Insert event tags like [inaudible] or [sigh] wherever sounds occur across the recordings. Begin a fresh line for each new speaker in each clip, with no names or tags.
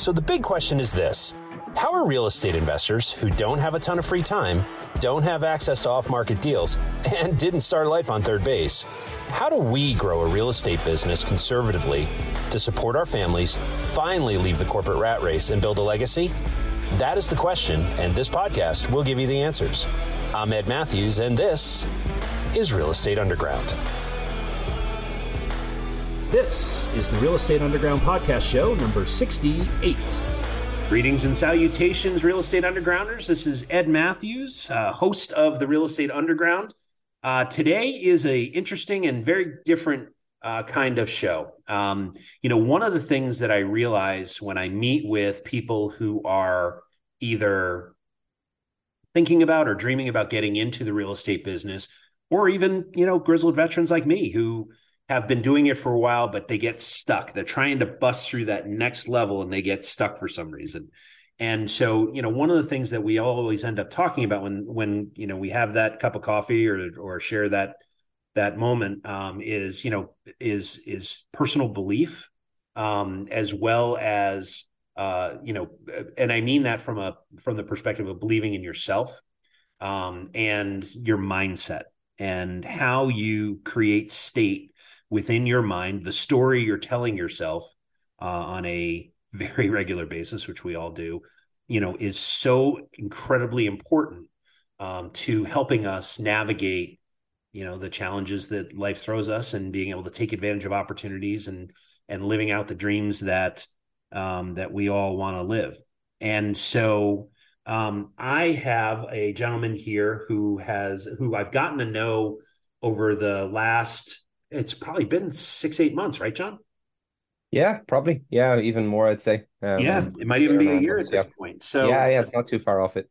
So the big question is this How are real estate investors who don't have a ton of free time, don't have access to off market deals, [laughs] and didn't start life on third base? How do we grow a real estate business conservatively to support our families, finally leave the corporate rat race, and build a legacy? That is the question, and this podcast will give you the answers. I'm Ed Matthews, and this is Real Estate Underground.
This is the Real Estate Underground podcast show number 68.
Greetings and salutations, Real Estate Undergrounders. This is Ed Matthews, uh, host of the Real Estate Underground. Uh, today is a interesting and very different uh, kind of show. Um, you know, one of the things that I realize when I meet with people who are either thinking about or dreaming about getting into the real estate business, or even you know grizzled veterans like me who have been doing it for a while, but they get stuck. They're trying to bust through that next level and they get stuck for some reason. And so, you know, one of the things that we always end up talking about when when you know we have that cup of coffee or or share that that moment um, is you know is is personal belief um, as well as uh, you know, and I mean that from a from the perspective of believing in yourself um, and your mindset and how you create state within your mind, the story you're telling yourself uh, on a very [laughs] regular basis, which we all do, you know, is so incredibly important um, to helping us navigate, you know, the challenges that life throws us and being able to take advantage of opportunities and and living out the dreams that um, that we all want to live. And so um, I have a gentleman here who has who I've gotten to know over the last it's probably been six, eight months, right, John?
Yeah, probably. Yeah, even more, I'd say.
Um, yeah, it might even be a year months, at this yeah. point. So
yeah, yeah, it's not too far off it.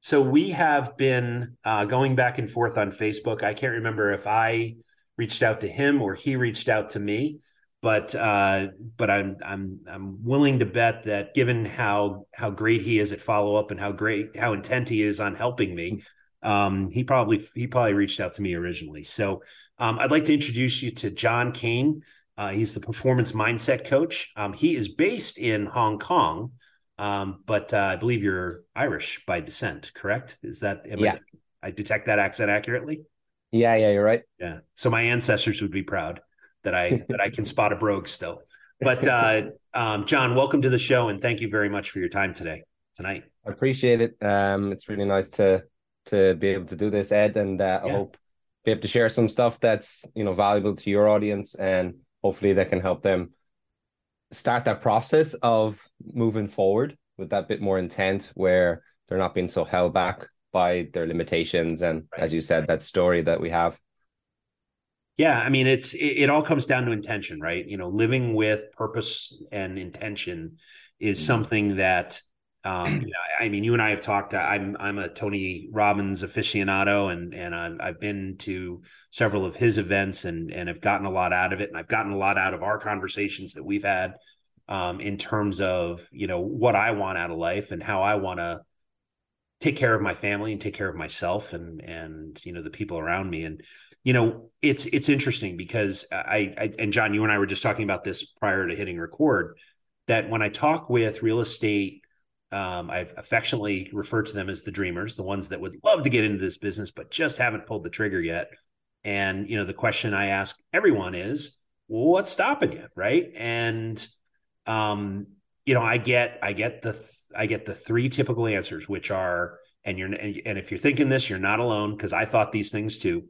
So we have been uh, going back and forth on Facebook. I can't remember if I reached out to him or he reached out to me, but uh, but I'm I'm I'm willing to bet that given how how great he is at follow up and how great how intent he is on helping me, um, he probably he probably reached out to me originally. So um, I'd like to introduce you to John Keane. Uh, he's the performance mindset coach. Um, he is based in Hong Kong, um, but uh, I believe you're Irish by descent. Correct? Is that
yeah?
I, I detect that accent accurately.
Yeah, yeah, you're right.
Yeah. So my ancestors would be proud that I that I can spot a brogue still. But uh, um, John, welcome to the show, and thank you very much for your time today tonight.
I appreciate it. Um, it's really nice to to be able to do this, Ed, and uh, yeah. I hope be able to share some stuff that's you know valuable to your audience, and hopefully that can help them start that process of moving forward with that bit more intent, where they're not being so held back by their limitations, and right. as you said, that story that we have.
Yeah, I mean, it's it, it, all comes down to intention, right? You know, living with purpose and intention is mm-hmm. something that um, I mean, you and I have talked. Uh, I'm I'm a Tony Robbins aficionado, and and I've, I've been to several of his events, and and have gotten a lot out of it, and I've gotten a lot out of our conversations that we've had um, in terms of you know what I want out of life and how I want to take care of my family and take care of myself and and you know the people around me and you know it's it's interesting because I, I and John you and I were just talking about this prior to hitting record that when I talk with real estate um, I've affectionately referred to them as the dreamers, the ones that would love to get into this business, but just haven't pulled the trigger yet. And, you know, the question I ask everyone is, well, what's stopping you? Right. And, um, you know, I get, I get the, th- I get the three typical answers, which are, and you're, and, and if you're thinking this, you're not alone. Cause I thought these things too.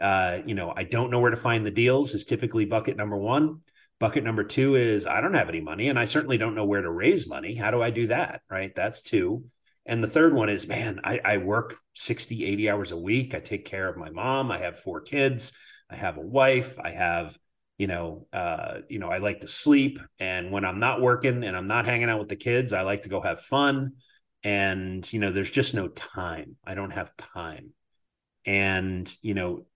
Uh, you know, I don't know where to find the deals is typically bucket number one. Bucket number two is I don't have any money and I certainly don't know where to raise money. How do I do that? Right. That's two. And the third one is, man, I, I work 60, 80 hours a week. I take care of my mom. I have four kids. I have a wife. I have, you know, uh, you know, I like to sleep. And when I'm not working and I'm not hanging out with the kids, I like to go have fun. And, you know, there's just no time. I don't have time. And, you know,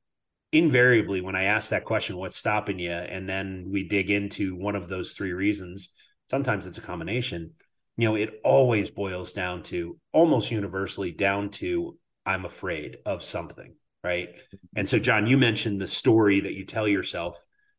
invariably when I ask that question, what's stopping you? And then we dig into one of those three reasons. Sometimes it's a combination. You know, it always boils down to almost universally down to I'm afraid of something. Right. And so, John, you mentioned the story that you tell yourself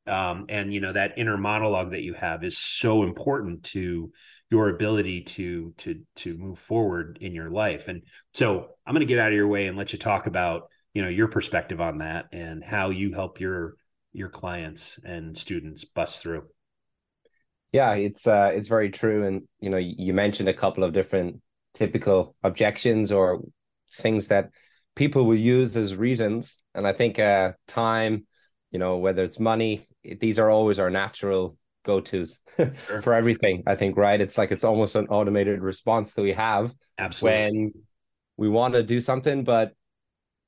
um, and you know that inner monologue that you have is so important to your ability to to to move forward in your life and so i'm going to get out of your way and let you talk about you know your perspective on that and how you help your your clients and students bust through.
Yeah it's uh it's very true. And you know you mentioned a couple of different typical objections or things that people will use as reasons. And i think uh time you know whether it's money these are always our natural go-to's sure. [laughs] for everything i think right? It's like it's almost an automated response that we have
absolutely.
when we want to do something but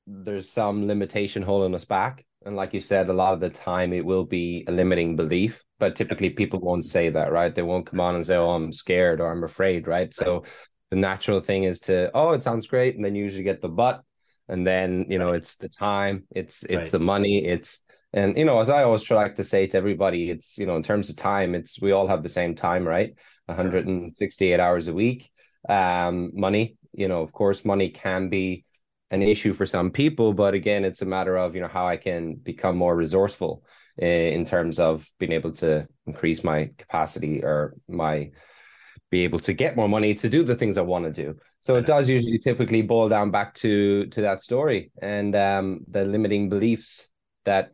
there's some limitation holding us back and like you said a lot of the time it will be a limiting belief but typically people won't say that right they won't come on and say oh i'm scared or i'm afraid right so the natural thing is to oh it sounds great and then you usually get the but and then you know it's the time it's it's right. the money it's and you know, as I always try to say to everybody, it's you know, in terms of time, it's we all have the same time, right? 168 hours a week. Um, money, you know, of course, money can be an issue for some people, but again, it's a matter of you know how I can become more resourceful in terms of being able to increase my capacity or my be able to get more money to do the things I want to do. So it does usually typically boil down back to to that story and um, the limiting beliefs that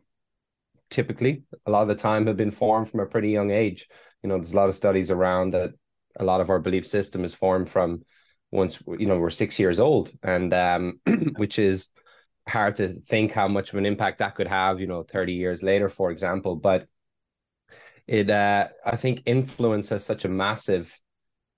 typically a lot of the time have been formed from a pretty young age. You know, there's a lot of studies around that a lot of our belief system is formed from once you know we're six years old, and um, [clears throat] which is hard to think how much of an impact that could have. You know, thirty years later, for example, but it uh, I think influence has such a massive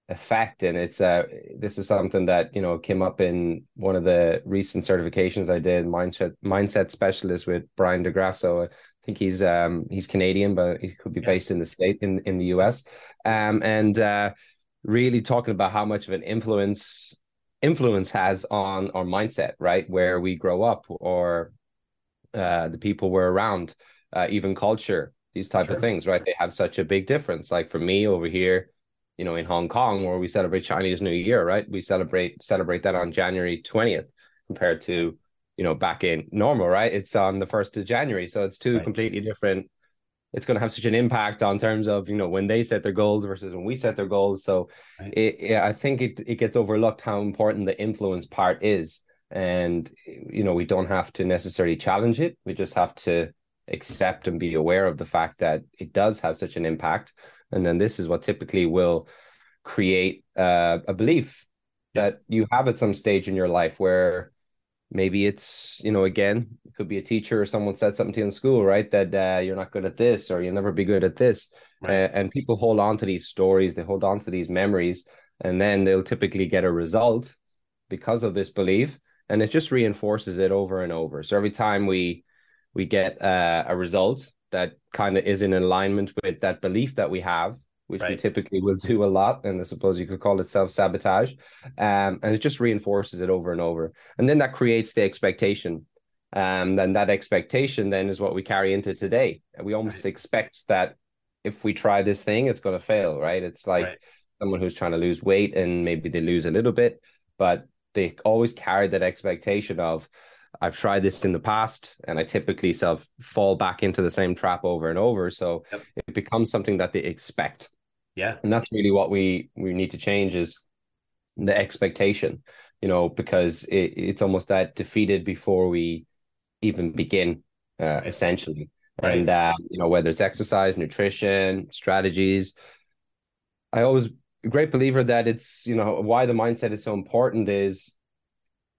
effect and it's uh this is something that you know came up in one of the recent certifications I did mindset mindset specialist with Brian DeGrasso I think he's um he's Canadian, but he could be yeah. based in the state in in the US. Um, and uh, really talking about how much of an influence influence has on our mindset, right? Where we grow up, or uh, the people we're around, uh, even culture, these type sure. of things, right? They have such a big difference. Like for me over here, you know, in Hong Kong, where we celebrate Chinese New Year, right? We celebrate celebrate that on January twentieth, compared to you know back in normal right it's on the 1st of january so it's two right. completely different it's going to have such an impact on terms of you know when they set their goals versus when we set their goals. So right. it, it, i think it, it gets overlooked how important the influence part is. And you know we don't have to necessarily challenge it. We just have to accept and be aware of the fact that it does have such an impact. And then this is what typically will create uh, a belief that you have at some stage in your life where maybe it's you know again it could be a teacher or someone said something to you in school right that uh, you're not good at this or you'll never be good at this right. uh, and people hold on to these stories they hold on to these memories and then they'll typically get a result because of this belief and it just reinforces it over and over so every time we we get uh, a result that kind of is in alignment with that belief that we have which right. we typically will do a lot. And I suppose you could call it self sabotage. Um, and it just reinforces it over and over. And then that creates the expectation. Um, then that expectation then is what we carry into today. We almost right. expect that if we try this thing, it's going to fail, right? It's like right. someone who's trying to lose weight and maybe they lose a little bit, but they always carry that expectation of, I've tried this in the past and I typically self fall back into the same trap over and over. So yep. it becomes something that they expect.
Yeah.
And that's really what we we need to change is the expectation, you know, because it, it's almost that defeated before we even begin, uh, essentially. Right. And uh, you know, whether it's exercise, nutrition, strategies, I always a great believer that it's you know why the mindset is so important is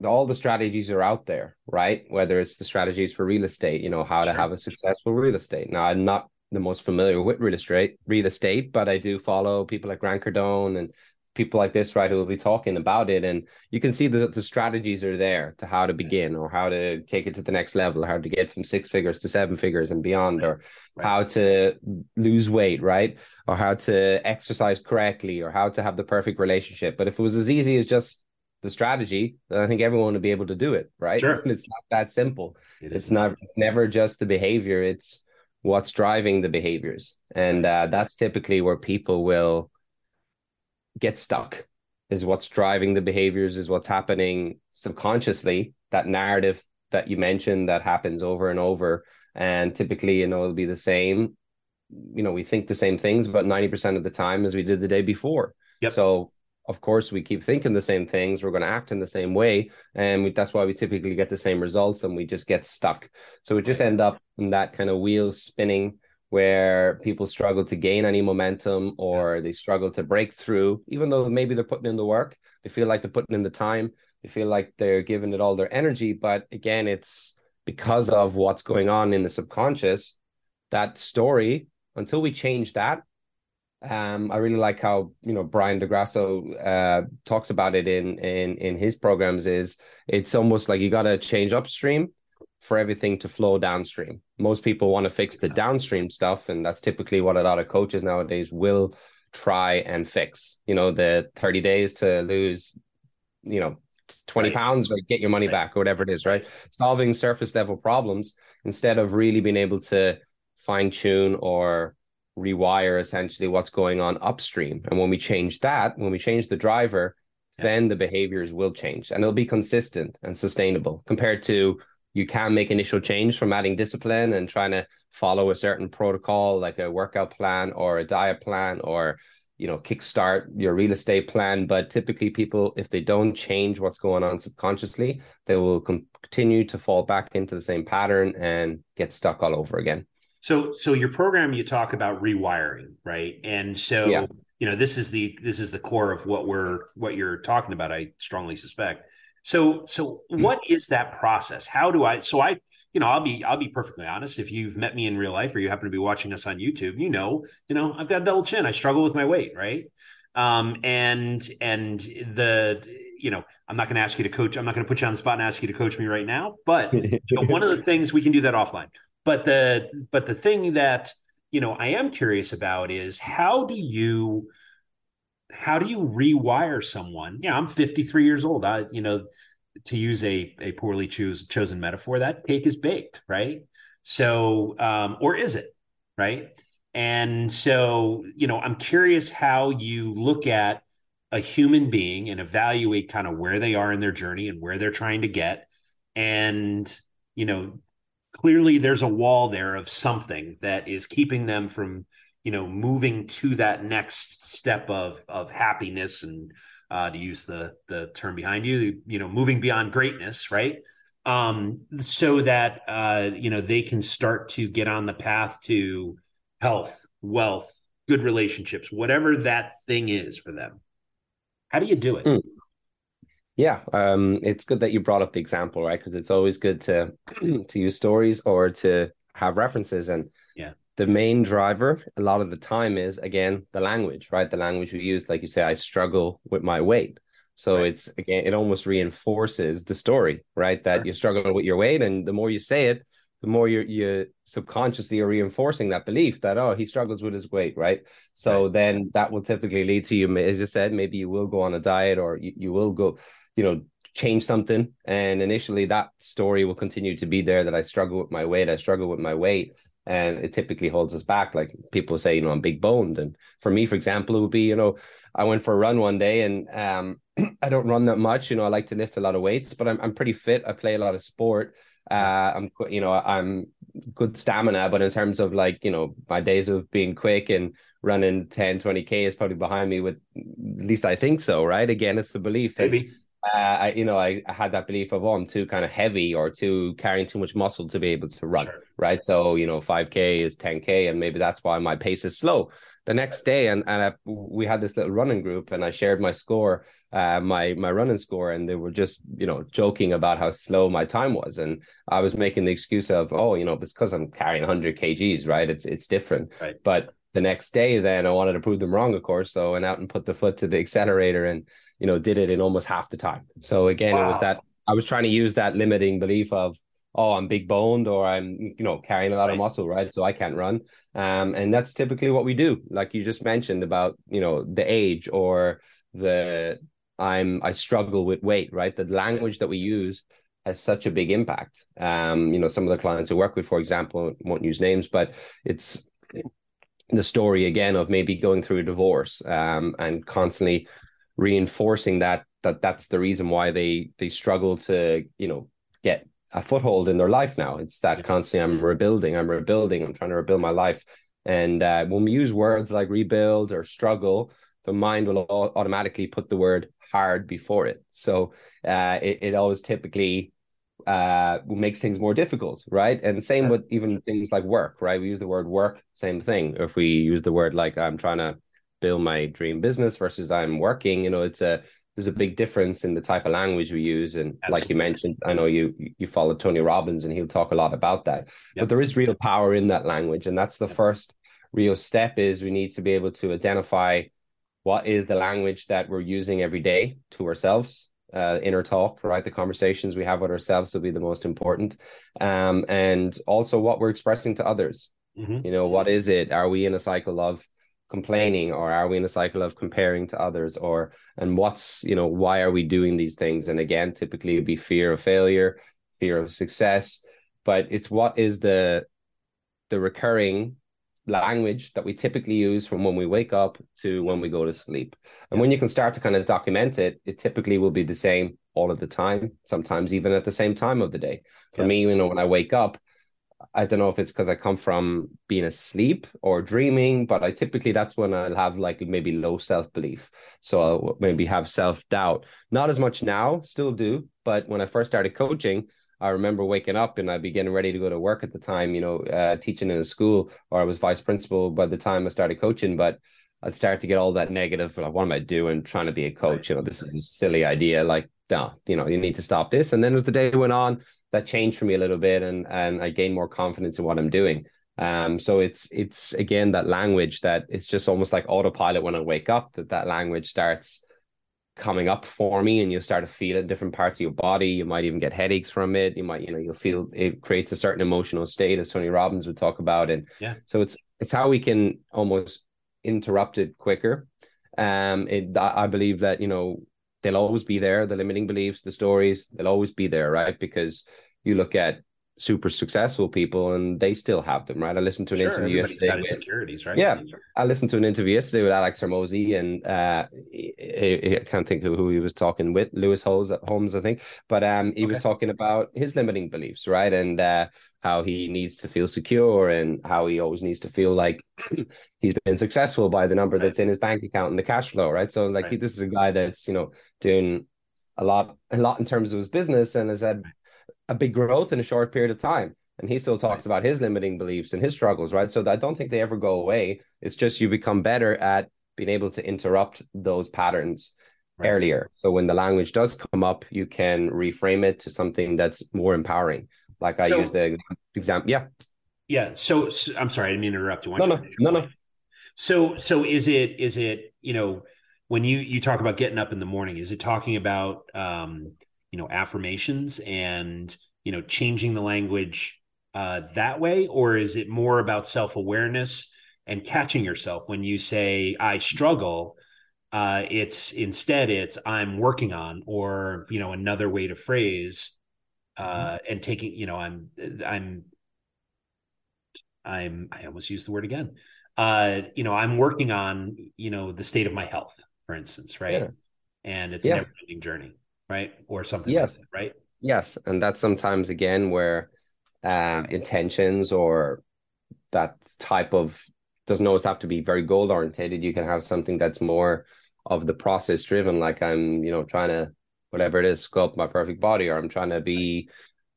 all the strategies are out there, right? Whether it's the strategies for real estate, you know, how sure. to have a successful real estate. Now, I'm not the most familiar with real estate, real estate, but I do follow people like Grant Cardone and people like this, right, who will be talking about it. And you can see that the strategies are there to how to begin or how to take it to the next level, how to get from six figures to seven figures and beyond, or right. how to lose weight, right? Or how to exercise correctly or how to have the perfect relationship. But if it was as easy as just the strategy, then I think everyone would be able to do it, right?
Sure. [laughs]
It's not that simple. It it's not never just the behavior. It's what's driving the behaviors and uh, that's typically where people will get stuck is what's driving the behaviors is what's happening subconsciously that narrative that you mentioned that happens over and over and typically you know it'll be the same you know, we think the same things about 90% of the time as we did the day before.
Yep.
So of course we keep thinking the same things we're going to act in the same way and we, that's why we typically get the same results and we just get stuck so we just end up in that kind of wheel spinning where people struggle to gain any momentum or they struggle to break through even though maybe they're putting in the work they feel like they're putting in the time they feel like they're giving it all their energy but again it's because of what's going on in the subconscious that story until we change that um, I really like how you know Brian DeGrasso uh, talks about it in in in his programs. Is it's almost like you got to change upstream for everything to flow downstream. Most people want to fix the downstream stuff, and that's typically what a lot of coaches nowadays will try and fix. You know, the thirty days to lose, you know, 20 right. pounds or get your money right. back or whatever it is, right? Solving surface level problems instead of really being able to fine tune or rewire essentially what's going on upstream. And when we change that, when we change the driver, yeah. then the behaviors will change and it'll be consistent and sustainable compared to you can make initial change from adding discipline and trying to follow a certain protocol like a workout plan or a diet plan or you know kickstart your real estate plan but typically people if they don't change what's going on subconsciously they will continue to fall back into the same pattern and get stuck all over again
so, so your program, you talk about rewiring, right? And so, yeah. you know, this is the this is the core of what we're what you're talking about. I strongly suspect. So, so mm-hmm. what is that process? How do I? So, I, you know, I'll be I'll be perfectly honest. If you've met me in real life or you happen to be watching us on YouTube, you know, you know, I've got a double chin. I struggle with my weight, right? Um, and and the you know, I'm not going to ask you to coach. I'm not going to put you on the spot and ask you to coach me right now. But you know, [laughs] one of the things we can do that offline. But the but the thing that you know I am curious about is how do you how do you rewire someone? Yeah, I'm 53 years old. I you know to use a a poorly choose, chosen metaphor, that cake is baked, right? So um, or is it right? And so you know I'm curious how you look at a human being and evaluate kind of where they are in their journey and where they're trying to get and you know clearly there's a wall there of something that is keeping them from you know moving to that next step of of happiness and uh, to use the the term behind you you know moving beyond greatness right um so that uh you know they can start to get on the path to health wealth good relationships whatever that thing is for them how do you do it mm.
Yeah, um, it's good that you brought up the example, right? Because it's always good to [clears throat] to use stories or to have references. And the main driver a lot of the time is again the language, right? The language we use, like you say, I struggle with my weight. So right. it's again, it almost reinforces the story, right? That sure. you struggle with your weight, and the more you say it, the more you you subconsciously are reinforcing that belief that oh he struggles with his weight right so right. then that will typically lead to you as you said maybe you will go on a diet or you, you will go you know change something and initially that story will continue to be there that i struggle with my weight i struggle with my weight and it typically holds us back. Like people say you know i'm big boned. And for me for example it would be you know i went for a run one day and um [clears throat] i don't run that much. You know i like to lift a lot of weights but i'm, I'm pretty fit. I play a lot of sport. Uh i'm you know i'm good stamina but in terms of like you know my days of being quick and running 10 20k is probably behind me with at least i think so right? Again it's the belief
maybe
uh, I, you know, I, I, had that belief of, oh, I'm too kind of heavy or too carrying too much muscle to be able to run, sure. right? So, you know, 5K is 10K, and maybe that's why my pace is slow. The next day, and, and I, we had this little running group, and I shared my score, uh, my my running score, and they were just, you know, joking about how slow my time was, and I was making the excuse of, oh, you know, it's because I'm carrying 100 kgs, right? It's it's different,
right.
but the next day then i wanted to prove them wrong of course so i went out and put the foot to the [laughs] accelerator and you know did it in almost half the time. So again wow. it was that i was trying to use that limiting belief of oh i'm big boned or i'm you know carrying a lot right. of muscle right? So i can't run. Um and that's typically what we do. Like you just mentioned about you know the age or the i'm i struggle with weight right? The language that we use has such a big impact. Um you know some of the clients i work with for example won't use names but it's the story again of maybe going through a divorce um, and constantly reinforcing that that that's the reason why they they struggle to you know get a foothold in their life now it's that constantly i'm rebuilding i'm rebuilding i'm trying to rebuild my life And uh, when we use words like rebuild or struggle, the mind will automatically put the word hard before it. So uh, it, it always typically uh, makes things more difficult, right? And same with even things like work, right? We use the word work, same thing. If we use the word like I'm trying to build my dream business versus I'm working, you know, it's a there's a big difference in the type of language we use. And Absolutely. like you mentioned, I know you you follow Tony Robbins and he'll talk a lot about that. Yep. But there is real power in that language. And that's the yep. first real step is we need to be able to identify what is the language that we're using every day to ourselves uh, inner talk, right? The conversations we have with ourselves will be the most important. Um, and also what we're expressing to others. Mm-hmm. You know, what is it? Are we in a cycle of complaining or are we in a cycle of comparing to others or and what's you know why are we doing these things and again typically it'd be fear of failure fear of success but it's what is the the recurring language that we typically use from when we wake up to when we go to sleep. And when you can start to kind of document it, it typically will be the same all of the time, sometimes even at the same time of the day. For yeah. me, you know, when I wake up, I don't know if it's because I come from being asleep or dreaming, but I typically that's when I'll have like maybe low self belief. So I'll maybe have self doubt. Not as much now, still do. But when I first started coaching, I remember waking up and I'd be getting ready to go to work at the time, you know, uh, teaching in a school, or I was vice principal by the time I started coaching. But I'd start to get all that negative, like, what am I doing trying to be a coach? You know, this is a silly idea. Like, no, you know, you need to stop this. And then as the day went on, that changed for me a little bit and and I gained more confidence in what I'm doing. Um, so it's it's again that language that it's just almost like autopilot when I wake up, that that language starts coming up for me and you'll start to feel it in different parts of your body. You might even get headaches from it. You might, you know, you'll feel it creates a certain emotional state as Tony Robbins would talk about. And
yeah,
so it's it's how we can almost interrupt it quicker. Um, it, I believe that, you know, they'll always be there, the limiting beliefs, the stories, they'll always be there, right? Because you look at super successful people and they still have them, right? I listened to an sure, interview yesterday.
With, insecurities, right?
Yeah. I listened to an interview yesterday with Alex Hormozi and uh, I, I can't think of who he was talking with, Lewis Holmes, Holmes, I think. But um, he okay. was talking about his limiting beliefs, right? And uh, how he needs to feel secure and how he always needs to feel like [clears throat] he's been successful by the number right. that's in his bank account and the cash flow, right? So like right. he, this is a guy that's, you know, doing a lot a lot in terms of his business and has had a big growth in a short period of time. And he still talks about his limiting beliefs and his struggles, right? So I don't think they ever go away. It's just you become better at being able to interrupt those patterns right. earlier. So when the language does come up, you can reframe it to something that's more empowering. Like I so, use the example. Yeah.
Yeah. So, so, I'm sorry, I didn't mean to interrupt you.
No, no, no, no.
So, so is it, is it, you know, when you, you talk about getting up in the morning, is it talking about, um, you know affirmations and you know changing the language uh, that way or is it more about self-awareness and catching yourself when you say i struggle uh, it's instead it's i'm working on or you know another way to phrase uh, mm-hmm. and taking you know i'm i'm i'm i almost used the word again uh you know i'm working on you know the state of my health for instance right yeah. and it's yeah. a never ending journey right? Or something yes. Like that, right?
Yes. And that's sometimes again where um, intentions or that type of doesn't always have to be very goal oriented. You can have something that's more of the process driven, like I'm, you know, trying to whatever it is, sculpt my perfect body, or I'm trying to be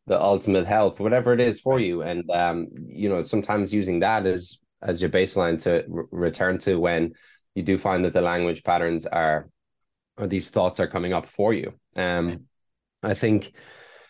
the ultimate health, whatever it is for you. And um, you know, sometimes using that as as your baseline to return to when you do find that the language patterns are or these thoughts are coming up for you. Um, I think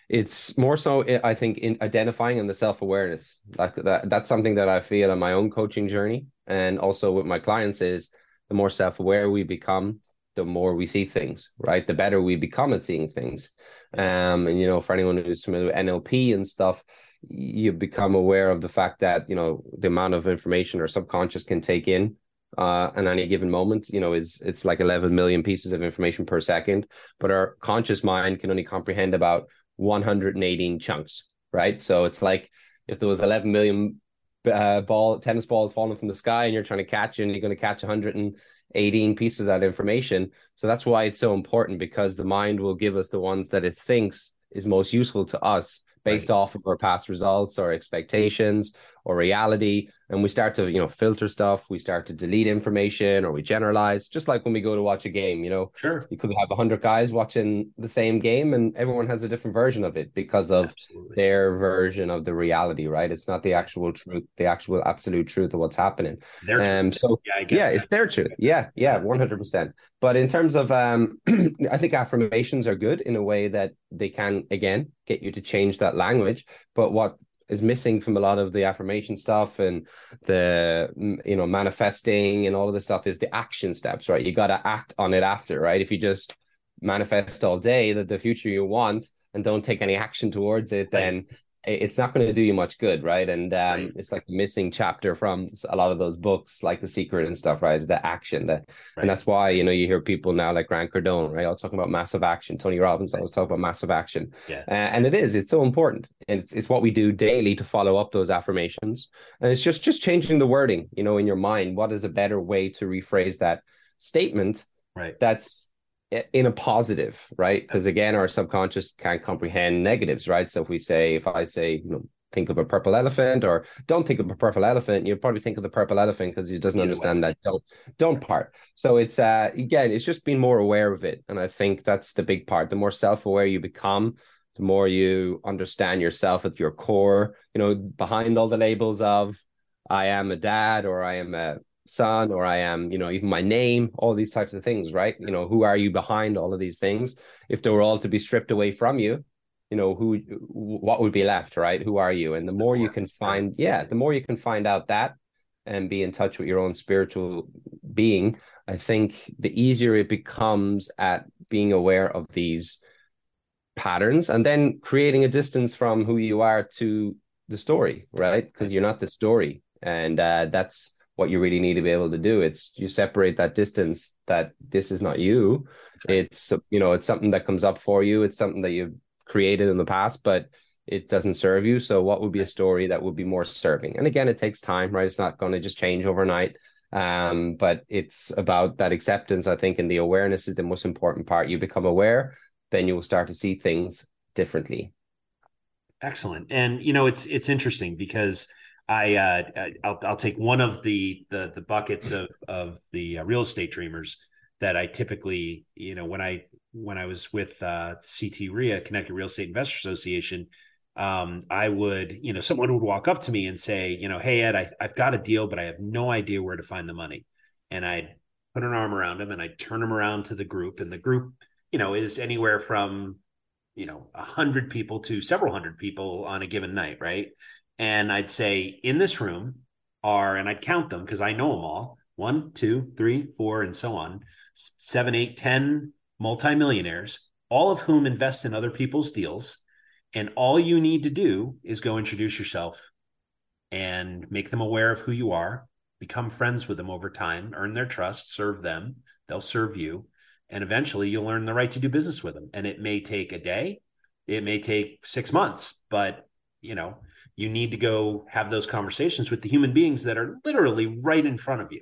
it's more so I think in identifying and the self-awareness. Like that that's something that I feel in my own coaching journey and also with my clients is the more self-aware we become the more we see things right? The better we become at seeing things. Um and you know for anyone who's familiar with NLP and stuff you become aware of the fact that you know the amount of information our subconscious can take in uh, any given moment, you know, is it's like 11 million pieces of information per second, but our conscious mind can only comprehend about 118 chunks, right? So it's like if there was 11 million uh, ball tennis balls falling from the sky and you're trying to catch and you're going to catch 118 pieces of that information. So that's why it's so important because the mind will give us the ones that it thinks is most useful to us based right. off of our past results or expectations or reality and we start to you know filter stuff. We start to delete information or we generalize just like when we go to watch a game you know?
Sure.
You could have 100 guys watching the same game and everyone has a different version of it because of Absolutely. their version of the reality right? It's not the actual truth the actual absolute truth of what's happening.
It's their truth.
Um, so yeah, yeah it's their truth. Yeah yeah 100% but in terms of um [clears throat] i think affirmations are good in a way that they can again get you to change that language. But what is missing from a lot of the affirmation stuff and the you know manifesting and all of the stuff is the action steps right? You got to act on it after right? If you just manifest all day that the future you want and don't take any action towards it then it's not going to do you much good, right? And um, right. it's like missing chapter from a lot of those books, like The Secret and stuff, right? The action that, right. and that's why you know you hear people now like Grant Cardone, right? I was talking about massive action. Tony Robbins, I was talking about massive action.
Yeah,
uh, and it is. It's so important, and it's it's what we do daily to follow up those affirmations, and it's just just changing the wording, you know, in your mind. What is a better way to rephrase that statement?
Right.
That's in a positive, right? Because again, our subconscious can't comprehend negatives, right? So if we say, if I say, you know, think of a purple elephant or don't think of a purple elephant, you probably think of the purple elephant because he doesn't understand that don't don't part. So it's uh again, it's just being more aware of it. And I think that's the big part. The more self-aware you become, the more you understand yourself at your core, you know, behind all the labels of I am a dad or I am a son or I am, you know, even my name, all these types of things, right? You know, who are you behind all of these things? If they were all to be stripped away from you, you know, who, what would be left, right? Who are you? And the more you can find, yeah, the more you can find out that and be in touch with your own spiritual being, I think the easier it becomes at being aware of these patterns and then creating a distance from who you are to the story, right? Because you're not the story. And uh, that's, what you really need to be able to do. It's you separate that distance that this is not you. Right. It's you know, it's something that comes up for you. It's something that you've created in the past, but it doesn't serve you. So what would be a story that would be more serving? And again, it takes time, right? It's not going to just change overnight. Um, but it's about that acceptance, I think, and the awareness is the most important part. You become aware, then you will start to see things differently.
Excellent. And you know, it's it's interesting because I uh, I'll, I'll take one of the the, the buckets of of the uh, real estate dreamers that I typically you know when I when I was with uh, CT REIA Connecticut Real Estate Investor Association, um, I would you know someone would walk up to me and say you know hey Ed I, I've got a deal but I have no idea where to find the money, and I'd put an arm around him and I'd turn him around to the group and the group you know is anywhere from you know a hundred people to several hundred people on a given night right and I'd say in this room are, and I'd count them because I know them all one, two, three, four, and so on, seven, eight, ten multimillionaires, all of whom invest in other people's deals. And all you need to do is go introduce yourself and make them aware of who you are, become friends with them over time, earn their trust, serve them, they'll serve you. And eventually you'll earn the right to do business with them. And it may take a day, it may take six months, but you know, you need to go have those conversations with the human beings that are literally right in front of you.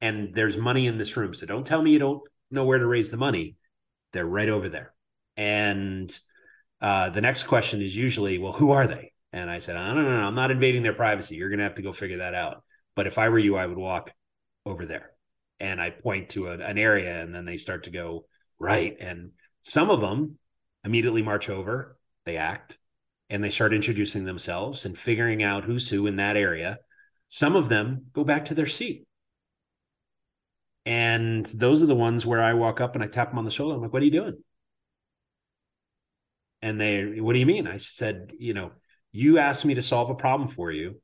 And there's money in this room. So don't tell me you don't know where to raise the money. They're right over there. And uh, the next question is usually, well, who are they? And I said, I don't know. I'm not invading their privacy. You're going to have to go figure that out. But if I were you, I would walk over there. And I point to a, an area, and then they start to go right. And some of them immediately march over, they act and they start introducing themselves and figuring out who's who in that area. Some of them go back to their seat. And those are the ones where I walk up and I tap them on the shoulder. I'm like, what are you doing? And they, what do you mean? I said, you know, you asked me to solve a problem for you,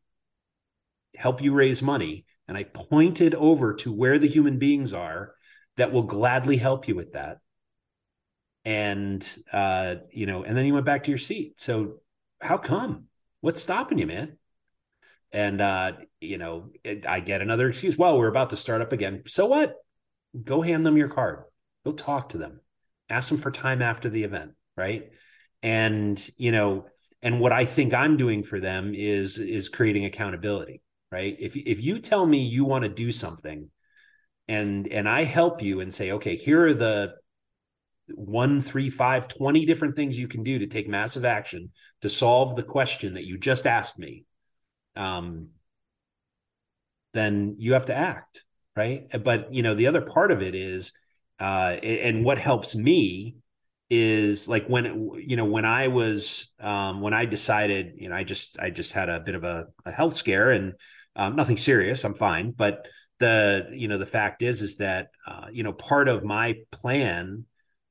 help you raise money. And I pointed over to where the human beings are that will gladly help you with that. And, uh, you know, and then you went back to your seat. So how come? What's stopping you, man? And uh, you know, it, I get another excuse. Well, we're about to start up again. So what? Go hand them your card. Go talk to them. Ask them for time after the event, right? And you know, and what I think I'm doing for them is is creating accountability, right? If if you tell me you want to do something, and and I help you and say, okay, here are the one, three, five, 20 different things you can do to take massive action to solve the question that you just asked me. um, then you have to act, right? But you know, the other part of it is, uh, and what helps me is like when you know when I was um, when I decided you know I just I just had a bit of a, a health scare and um, nothing serious I'm fine but the you know the fact is is that uh, you know part of my plan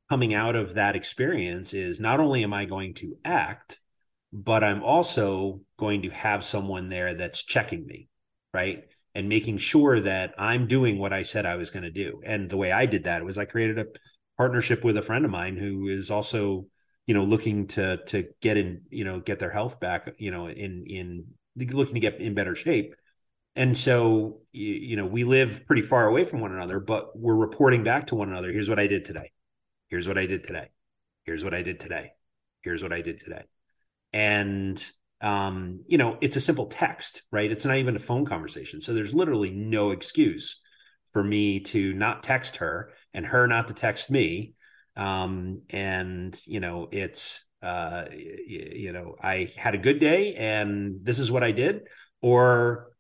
coming out of that experience is not only am I going to act but I'm also going to have someone there that's checking me right? And making sure that I'm doing what I said I was going to do. And the way I did that was I created a partnership with a friend of mine who is also you know looking to to get in you know get their health back you know in in looking to get in better shape. And so you, you know we live pretty far away from one another but we're reporting back to one another. Here's what i did today here's what i did today. Here's what i did today. Here's what i did today. And um you know it's a simple text right? It's not even a phone conversation. So there's literally no excuse for me to not text her and her not to text me. Um, and you know, it's uh, you know, I had a good day and this is what I did, or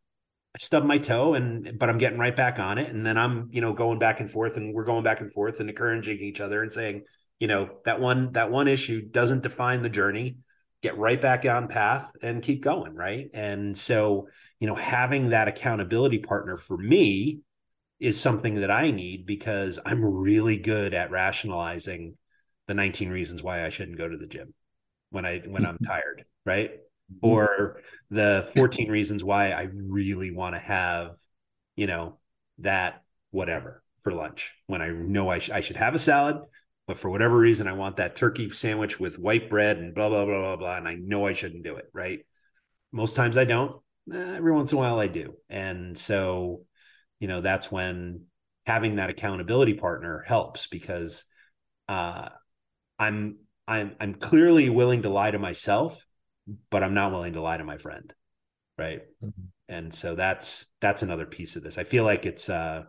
I stubbed my toe and but I'm getting right back on it. And then I'm, you know, going back and forth and we're going back and forth and encouraging each other and saying, you know, that one that one issue doesn't define the journey. Get right back on path and keep going, right? And so, you know, having that accountability partner for me is something that I need because I'm really good at rationalizing the 19 reasons why I shouldn't go to the gym when I when I'm mm-hmm. tired, right? Mm-hmm. Or the 14 reasons why I really want to have, you know, that whatever for lunch when I know I, sh- I should have a salad, but for whatever reason I want that turkey sandwich with white bread and blah blah blah blah blah, and I know I shouldn't do it, right? Most times I don't. Eh, every once in a while I do, and so you know that's when having that accountability partner helps because uh, I'm I'm I'm clearly willing to lie to myself, but I'm not willing to lie to my friend, right? Mm-hmm. And so that's that's another piece of this. I feel like it's uh,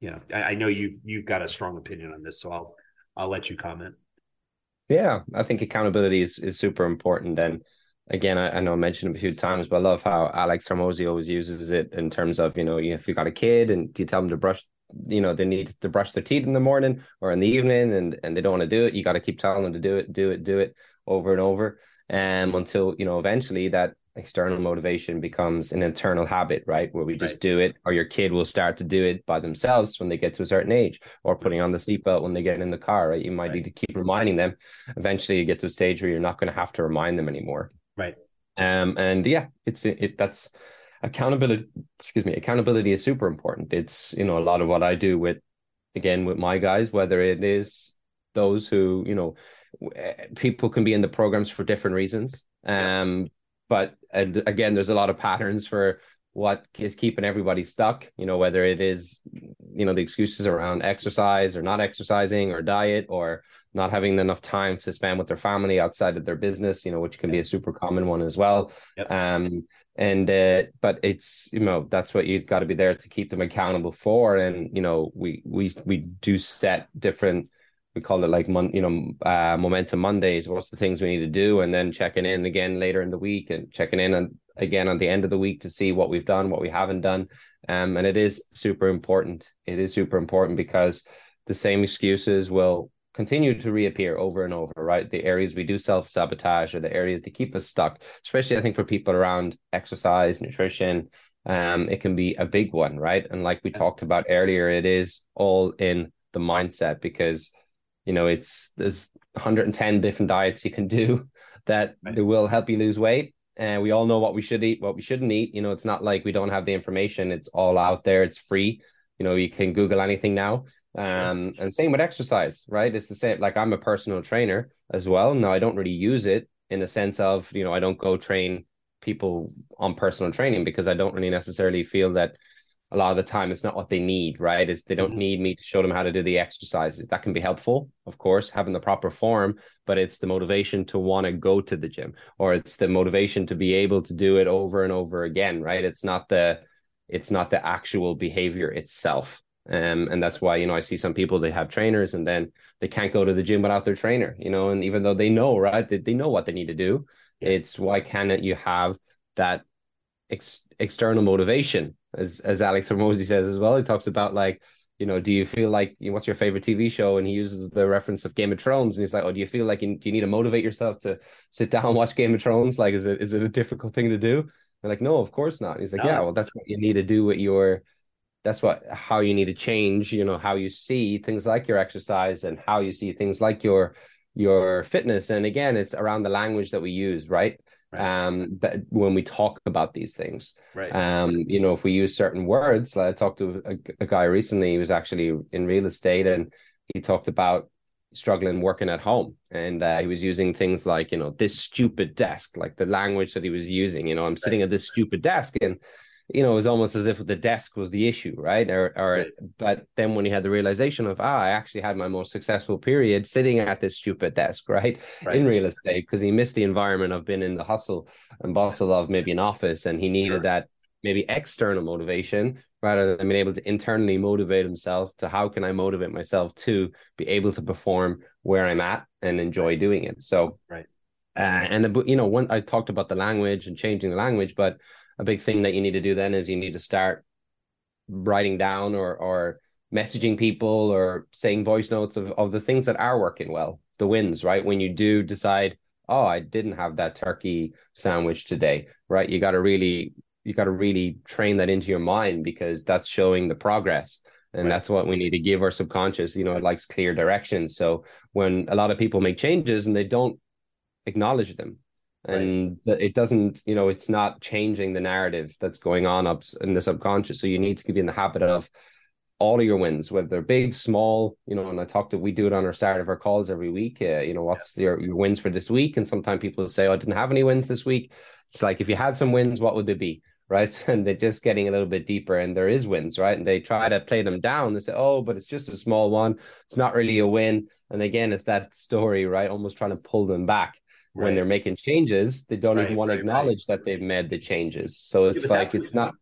you know, I, I know you you've got a strong opinion on this, so I'll I'll let you comment.
Yeah, I think accountability is is super important, and again, I, I, know I mentioned it a few times, but I love how Alex Hormozi always uses it in terms of, you know, if you got a kid and you tell them to brush, you know, they need to brush their teeth in the morning or in the evening and, and they don't want to do it, you got to keep telling them to do it, do it, do it over and over. Um, until, you know, eventually that external motivation becomes an internal habit, right? Where we just right. do it, or your kid will start to do it by themselves when they get to a certain age, or putting on the seatbelt when they get in the car, right? You might right. need to keep reminding them. Eventually, you get to a stage where you're not going to have to remind them anymore.
Right.
Um, and yeah, it's it that's accountability. Excuse me, accountability is super important. It's you know a lot of what I do with again with my guys, whether it is those who you know people can be in the programs for different reasons. Um, yeah. but and again, there's a lot of patterns for what is keeping everybody stuck you know whether it is you know the excuses around exercise or not exercising or diet or not having enough time to spend with their family outside of their business you know which can be a super common one as well yep. um and uh, but it's you know that's what you've got to be there to keep them accountable for and you know we we we do set different we call it like mon, you know uh, momentum mondays what's the things we need to do and then checking in again later in the week and checking in on again on the end of the week to see what we've done, what we haven't done. Um, and it is super important. It is super important because the same excuses will continue to reappear over and over, right? The areas we do self sabotage are the areas that keep us stuck, especially I think for people around exercise, nutrition. Um, it can be a big one, right? And like we talked about earlier, it is all in the mindset because you know it's there's 110 different diets you can [laughs] do that right. will help you lose weight and we all know what we should eat, what we shouldn't eat. You know, it's not like we don't have the information; it's all out there. It's free. You know, you can Google anything now. Um, sure. and same with exercise, right? It's the same. Like I'm a personal trainer as well. Now I don't really use it in the sense of you know I don't go train people on personal training because I don't really necessarily feel that a lot of the time it's not what they need right? It's they don't mm-hmm. need me to show them how to do the exercises. That can be helpful of course having the proper form but it's the motivation to want to go to the gym or it's the motivation to be able to do it over and over again right? It's not the it's not the actual behavior itself. Um, and that's why you know I see some people they have trainers and then they can't go to the gym without their trainer you know and even though they know right they, they know what they need to do it's why can't you have that ex- external motivation, as as Alex Hormozi says as well. He talks about like, you know, do you feel like you know, what's your favorite TV show? And he uses the reference of Game of Thrones, and he's like, oh, do you feel like you, you need to motivate yourself to sit down and watch Game of Thrones? Like, is it is it a difficult thing to do? They're like, no, of course not. And he's like, no. yeah, well, that's what you need to do with your that's what how you need to change you know how you see things like your exercise and how you see things like your your fitness and again it's around the language that we use right right. um that when we talk about these things.
Right.
Um you know if we use certain words like i talked to a, a guy recently he was actually in real estate and he talked about struggling working at home. And uh, he was using things like you know this stupid desk like the language that he was using you know i'm sitting at this stupid desk and you know, it was almost as if the desk was the issue, right? Or, or right. but then when he had the realization of, ah, I actually had my most successful period sitting at this stupid desk, [laughs] right, right. in real estate, because he missed the environment of being in the hustle and bustle of maybe an office, and he needed sure. that maybe external motivation rather than being able to internally motivate himself to how can I motivate myself to be able to perform where I'm at and enjoy doing it. So,
right.
Uh, and you know, when I talked about the language and changing the language, but a big thing that you need to do then is you need to start writing down or or messaging people or saying voice notes of, of the things that are working well the wins right? When you do decide oh i didn't have that turkey sandwich today right? You got to really you got to really train that into your mind because that's showing the progress. And right. that's what we need to give our subconscious you know it likes clear directions. So when a lot of people make changes and they don't acknowledge them. And right. it doesn't you know it's not changing the narrative that's going on up in the subconscious. So you need to be in the habit of all of your wins whether they're big small you know and i talk to we do it on our start of our calls every week uh, you know what's your, your wins for this week? And sometimes people say oh, i didn't have any wins this week. It's like if you had some wins what would they be? Right? [laughs] And they're just getting a little bit deeper and there is wins right? And they try to play them down. They say oh but it's just a small one. It's not really a win. And again it's that story right? Almost trying to pull them back right. when they're making changes, they don't right, even want to acknowledge that they've made the changes. So it's yeah, like it's not.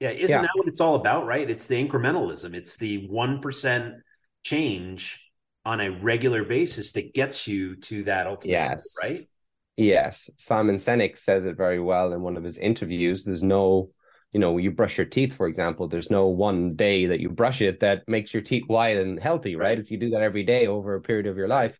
Yeah, isn't yeah. that what it's all about, right? It's the incrementalism. It's the one percent change on a regular basis that gets you to that ultimate.
Yes.
Right.
Yes, Simon Sinek says it very well in one of his interviews. There's no you know, you brush your teeth, for example, there's no one day that you brush it that makes your teeth white and healthy, right? It's you do that every day over a period of your life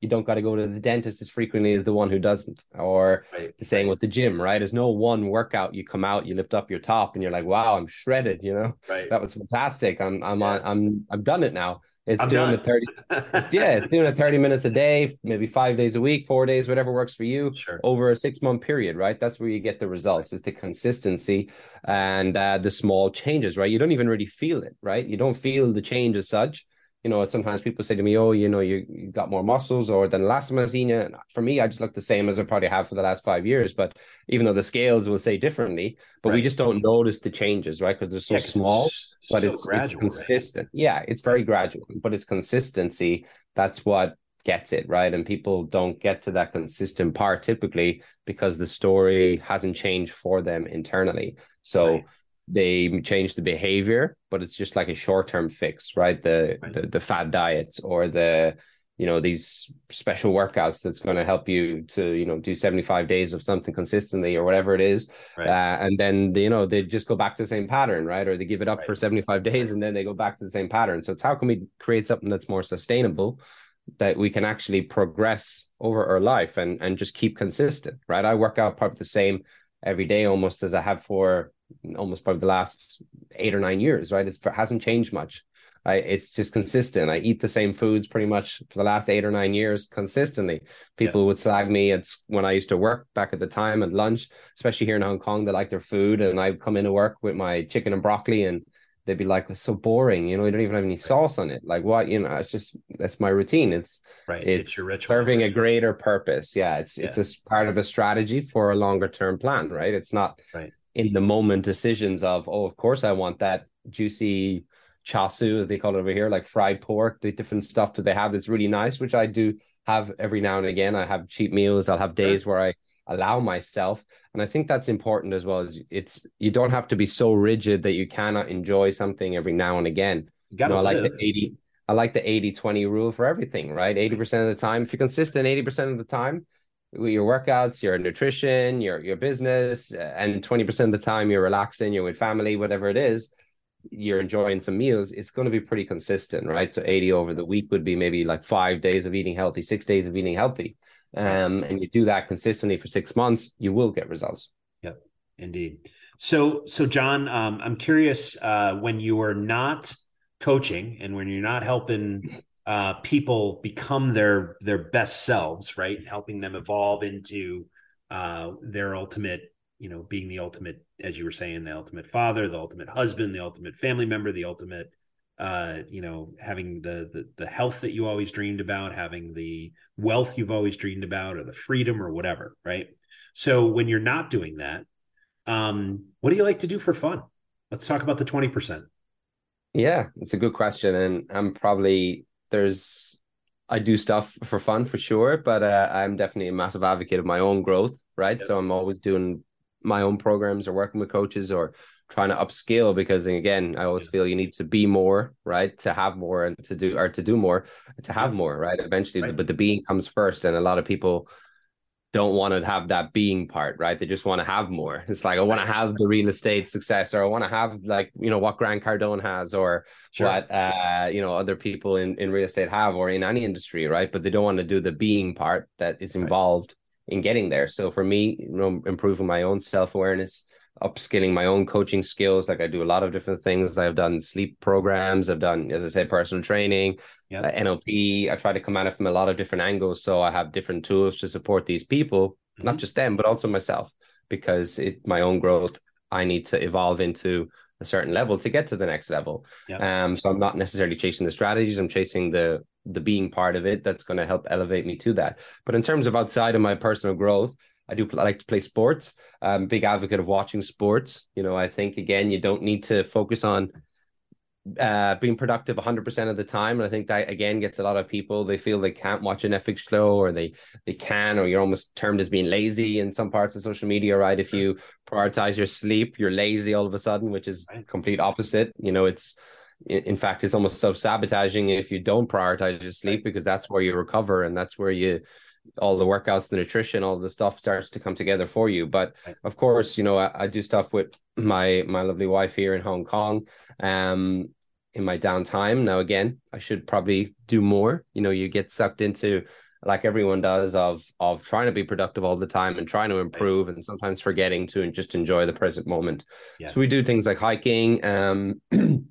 you don't got to go to the dentist as frequently as the one who doesn't or right. the same with the gym right? There's no one workout you come out you lift up your top and you're like wow i'm shredded you know?
Right.
That was fantastic. I'm i'm on i'm i've done it now. It's I'm doing done. the 30 it's, yeah it's doing it 30 minutes a day maybe five days a week four days whatever works for you
sure.
over a six month period right? That's where you get the results It's the consistency and uh, the small changes right? You don't even really feel it right? You don't feel the change as such you know, sometimes people say to me, "Oh, you know, you, you got more muscles," or "Than last time I seen you." For me, I just look the same as I probably have for the last five years. But even though the scales will say differently, but right. we just don't notice the changes, right? Because they're so yeah, small. It's but it's gradual, it's consistent. Right? Yeah, it's very gradual, but it's consistency. That's what gets it right and people don't get to that consistent part typically because the story hasn't changed for them internally so right they change the behavior, but it's just like a short term fix, right? The, right. the the fad diets or the you know these special workouts that's going to help you to you know do 75 days of something consistently or whatever it is right. uh, and then you know they just go back to the same pattern right or they give it up right. for 75 days and then they go back to the same pattern so it's how can we create something that's more sustainable that we can actually progress over our life and and just keep consistent right i work out probably the same every day almost as i have for almost probably the last eight or nine years, right? It hasn't changed much. I, it's just consistent. I eat the same foods pretty much for the last eight or nine years consistently. People yeah. would slag me. It's when I used to work back at the time at lunch, especially here in Hong Kong, they like their food. And I'd come into work with my chicken and broccoli and they'd be like, it's so boring. You know, you don't even have any sauce on it. Like what, you know, it's just, that's my routine. It's
right.
It's, it's your ritual. serving a greater purpose. Yeah. It's, yeah. it's a part of a strategy for a longer term plan, right? It's not,
right
in the moment decisions of oh of course i want that juicy char siu as they call it over here like fried pork the different stuff that they have that's really nice which i do have every now and again. I have cheap meals. I'll have days where i allow myself. And i think that's important as well. As it's you don't have to be so rigid that you cannot enjoy something every now and again. You, you know, i like the 80 i like the 80 20 rule for everything right? 80% of the time if you're consistent 80% of the time your workouts, your nutrition, your your business, and 20% of the time you're relaxing, you're with family, whatever it is, you're enjoying some meals, it's going to be pretty consistent, right? So 80 over the week would be maybe like five days of eating healthy, six days of eating healthy. Um, and you do that consistently for six months, you will get results.
Yep, indeed. So, so John, um, I'm curious uh, when you are not coaching and when you're not helping uh, people become their their best selves, right? Helping them evolve into uh, their ultimate, you know, being the ultimate, as you were saying, the ultimate father, the ultimate husband, the ultimate family member, the ultimate, uh, you know, having the, the the health that you always dreamed about, having the wealth you've always dreamed about, or the freedom, or whatever, right? So when you're not doing that, um, what do you like to do for fun? Let's talk about the twenty percent.
Yeah, it's a good question, and I'm probably there's I do stuff for fun for sure, but uh, I'm definitely a massive advocate of my own growth, right? Yep. So I'm always doing my own programs or working with coaches or trying to upskill because again, I always feel you need to be more, right? To have more and to do or to do more, to have more, right? Eventually, right. but the being comes first, and a lot of people don't want to have that being part, right? They just want to have more. [laughs] It's like I want to have the real estate success, or I want to have like you know what Grant Cardone has, or sure. what uh you know other people in in real estate have, or in any industry, right? But they don't want to do the being part that is involved right. in getting there. So for me, you know, improving my own self awareness, upskilling my own coaching skills. Like I do a lot of different things. I've done sleep programs. I've done, as I say, personal training, yep. uh, NLP. I try to come at it from a lot of different angles. So I have different tools to support these people, mm-hmm. not just them, but also myself, because it my own growth. I need to evolve into a certain level to get to the next level. Yep. Um, so I'm not necessarily chasing the strategies. I'm chasing the the being part of it that's going to help elevate me to that. But in terms of outside of my personal growth, I do I like to play sports. I'm a big advocate of watching sports. You know, I think again, you don't need to focus on uh, being productive 100% of the time. And I think that again gets a lot of people, they feel they can't watch an Netflix show or they, they can, or you're almost termed as being lazy in some parts of social media, right? If you prioritize your sleep, you're lazy all of a sudden, which is complete opposite. You know, it's, in fact, it's almost self sabotaging if you don't prioritize your sleep because that's where you recover and that's where you all the workouts, the nutrition, all the stuff starts to come together for you. But of course, you know, I, I, do stuff with my my lovely wife here in Hong Kong. Um, in my downtime. Now, again, I should probably do more. You know, you get sucked into like everyone does of of trying to be productive all the time and trying to improve and sometimes forgetting to just enjoy the present moment. Yeah. So we do things like hiking. Um, [clears throat]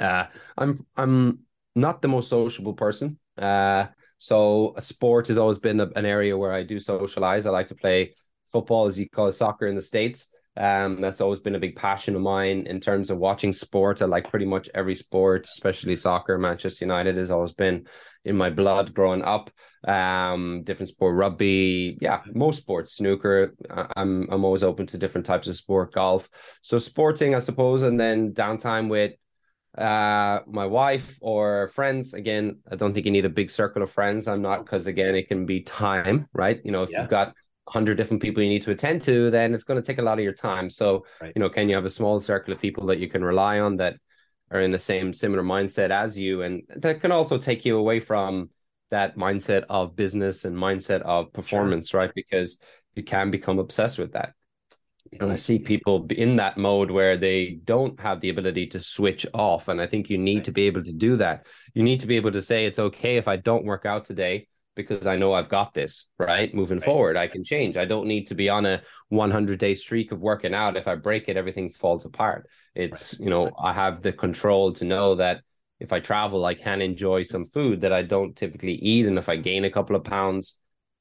uh, I'm I'm not the most sociable person. Uh, so sport has always been a, an area where I do socialize. I like to play football, as you call it, soccer in the states. Um, that's always been a big passion of mine in terms of watching sport. I like pretty much every sport, especially soccer. Manchester United has always been in my blood growing up. Um, different sport, rugby, yeah, most sports, snooker. I'm I'm always open to different types of sport, golf. So sporting, I suppose, and then downtime with uh my wife or friends again i don't think you need a big circle of friends i'm not because again it can be time right you know if yeah. you've got 100 different people you need to attend to then it's going to take a lot of your time so right. you know can you have a small circle of people that you can rely on that are in the same similar mindset as you and that can also take you away from that mindset of business and mindset of performance sure. right because you can become obsessed with that and I see people in that mode where they don't have the ability to switch off. And I think you need right. to be able to do that. You need to be able to say, it's okay if I don't work out today because I know I've got this, right? Moving right. forward, I can change. I don't need to be on a 100 day streak of working out. If I break it, everything falls apart. It's, right. you know, I have the control to know that if I travel, I can enjoy some food that I don't typically eat. And if I gain a couple of pounds,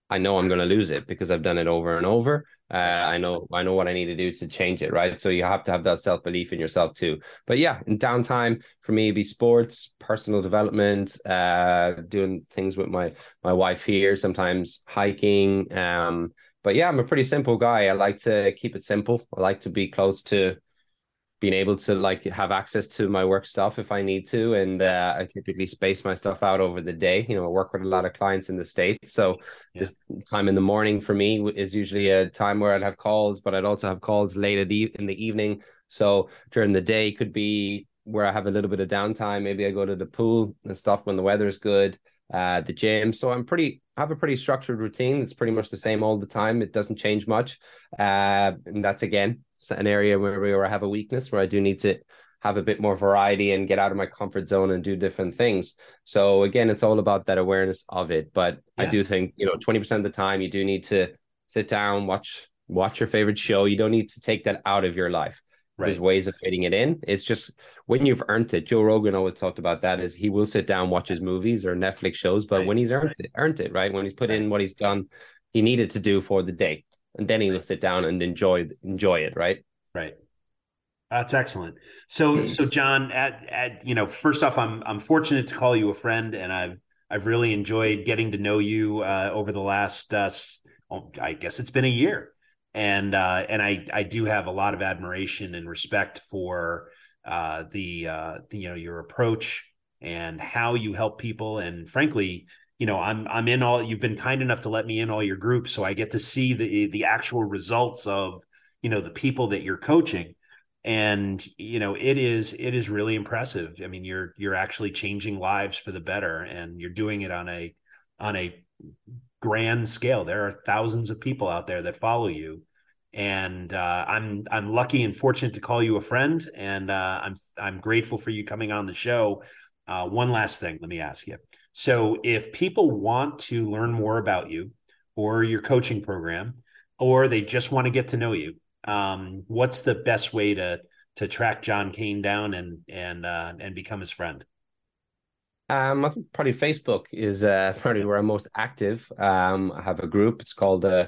I know I'm going to lose it because I've done it over and over. Uh, I know I know what I need to do to change it, right? So you have to have that self belief in yourself too. But yeah, in downtime for me, be sports, personal development, uh, doing things with my my wife here, sometimes hiking. Um, but yeah, I'm a pretty simple guy. I like to keep it simple. I like to be close to being able to like have access to my work stuff if I need to. And uh, I typically space my stuff out over the day. You know, I work with a lot of clients in the States. So yeah. this time in the morning for me is usually a time where I'd have calls, but I'd also have calls late in the evening. So during the day could be where I have a little bit of downtime. Maybe I go to the pool and stuff when the weather is good. Uh, the gym. So I'm pretty I have a pretty structured routine. It's pretty much the same all the time. It doesn't change much. Uh, and that's again an area where, where I have a weakness where I do need to have a bit more variety and get out of my comfort zone and do different things. So again, it's all about that awareness of it. But yeah. I do think, you know, 20% of the time you do need to sit down, watch watch your favorite show. You don't need to take that out of your life. Right. There's ways of fitting it in. It's just when you've earned it. Joe Rogan always talked about that. Is he will sit down, watch his movies or Netflix shows, but right. when he's earned right. it, earned it, right? When he's put in what he's done, he needed to do for the day, and then he will sit down and enjoy enjoy it, right?
Right. That's excellent. So, [clears throat] so John, at, at you know, first off, I'm I'm fortunate to call you a friend, and I've I've really enjoyed getting to know you uh, over the last, uh, oh, I guess it's been a year, and uh, and I I do have a lot of admiration and respect for uh, the, uh, the you know your approach and how you help people, and frankly, you know i'm i'm in all you've been kind enough to let me in all your groups so i get to see the the actual results of you know the people that you're coaching. And you know it is it is really impressive. I mean you're you're actually changing lives for the better and you're doing it on a on a grand scale. There are thousands of people out there that follow you. And uh, i'm i'm lucky and fortunate to call you a friend. And uh, i'm i'm grateful for you coming on the show. Uh, one last thing let me ask you. So if people want to learn more about you or your coaching program or they just want to get to know you um, what's the best way to to track John Keane down and and uh, and become his friend?
Um, I think probably Facebook is uh, [laughs] probably where I'm most active. Um, I have a group. It's called the uh,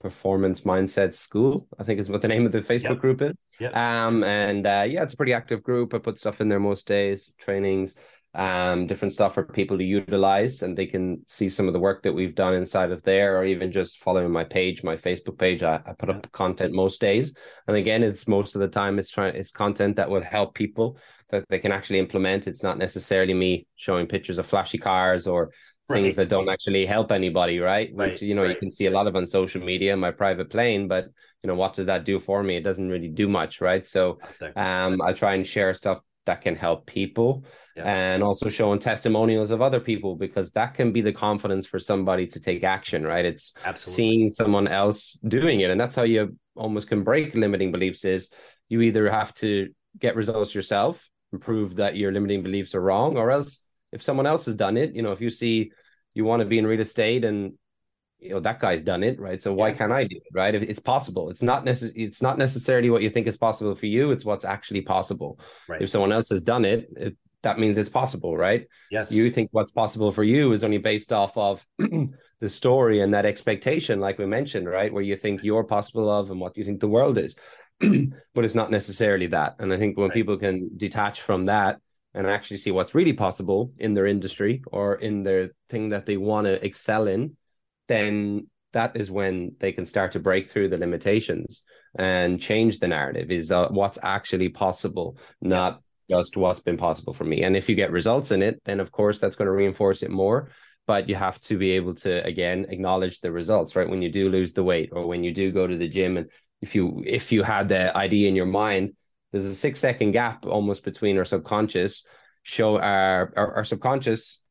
Performance Mindset School. I think is what the name of the Facebook yep. group is. Yep. Um, and uh, yeah, it's a pretty active group. I put stuff in there most days, trainings, um, different stuff for people to utilize, and they can see some of the work that we've done inside of there, or even just following my page, my Facebook page. I, I put up content most days, and again, it's most of the time it's trying it's content that will help people that they can actually implement. It's not necessarily me showing pictures of flashy cars or things right. that don't actually help anybody, right? right. Which you know right. you can see a lot of on social media, my private plane, but you know what does that do for me? It doesn't really do much, right? So um, I try and share stuff that can help people yeah. and also showing testimonials of other people because that can be the confidence for somebody to take action right it's Absolutely. seeing someone else doing it and that's how you almost can break limiting beliefs is you either have to get results yourself and prove that your limiting beliefs are wrong or else if someone else has done it you know if you see you want to be in real estate and you know that guy's done it right? So why yeah. can't i do it right? If it's possible. It's not necess- it's not necessarily what you think is possible for you it's what's actually possible. Right. if someone else has done it, it that means it's possible right?
Yes.
You think what's possible for you is only based off of [clears throat] the story and that expectation like we mentioned right? Where you think you're possible of and what you think the world is [clears throat] but it's not necessarily that. And i think when right. people can detach from that and actually see what's really possible in their industry or in their thing that they want to excel in then that is when they can start to break through the limitations and change the narrative. Is uh, what's actually possible not just what's been possible for me. And if you get results in it then of course that's going to reinforce it more. But you have to be able to again acknowledge the results right? When you do lose the weight or when you do go to the gym and if you if you had the idea in your mind there's a six second gap almost between our subconscious show our, our, our subconscious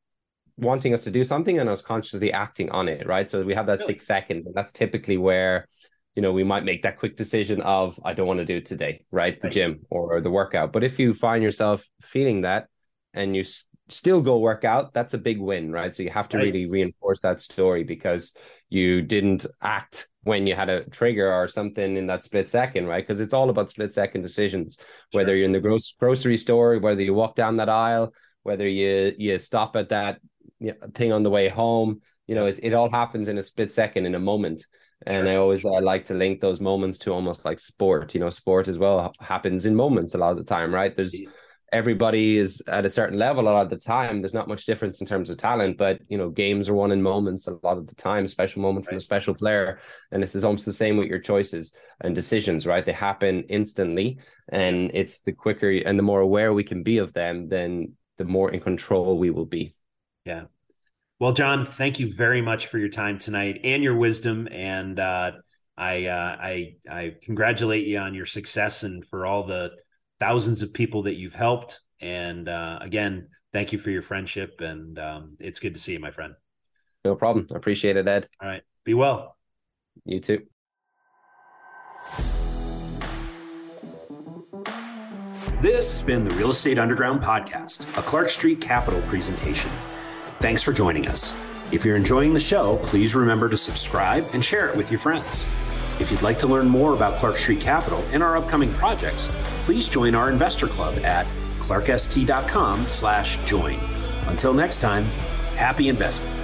wanting us to do something and us consciously acting on it, right? So we have that really? six seconds, and that's typically where you know we might make that quick decision of I don't want to do it today, right? The right. gym or the workout. But if you find yourself feeling that and you still go work out, that's a big win, right? So you have to right. really reinforce that story because you didn't act when you had a trigger or something in that split second, right? Because it's all about split second decisions, sure. whether you're in the gross grocery store, whether you walk down that aisle, whether you you stop at that you know, thing on the way home. You know, it, it all happens in a split second, in a moment. And sure. I always I like to link those moments to almost like sport. You know, sport as well happens in moments a lot of the time, right? There's everybody is at a certain level a lot of the time. There's not much difference in terms of talent, but you know, games are won in moments a lot of the time, special moment from a special player. And it's almost the same with your choices and decisions, right? They happen instantly. And it's the quicker and the more aware we can be of them, then the more in control we will be.
Yeah. Well, John, thank you very much for your time tonight and your wisdom. And uh, I, uh, I, I congratulate you on your success and for all the thousands of people that you've helped. And uh, again,
thank you for your friendship, and um, it's good to see you, my friend.
No problem. Appreciate it, Ed.
All right. Be well.
You too.
This has been the Real Estate Underground Podcast, a Clark Street Capital presentation. Thanks for joining us. If you're enjoying the show, please remember to subscribe and share it with your friends. If you'd like to learn more about Clark Street Capital and our upcoming projects, please join our investor club at clarkst.com slash join. Until next time, happy investing.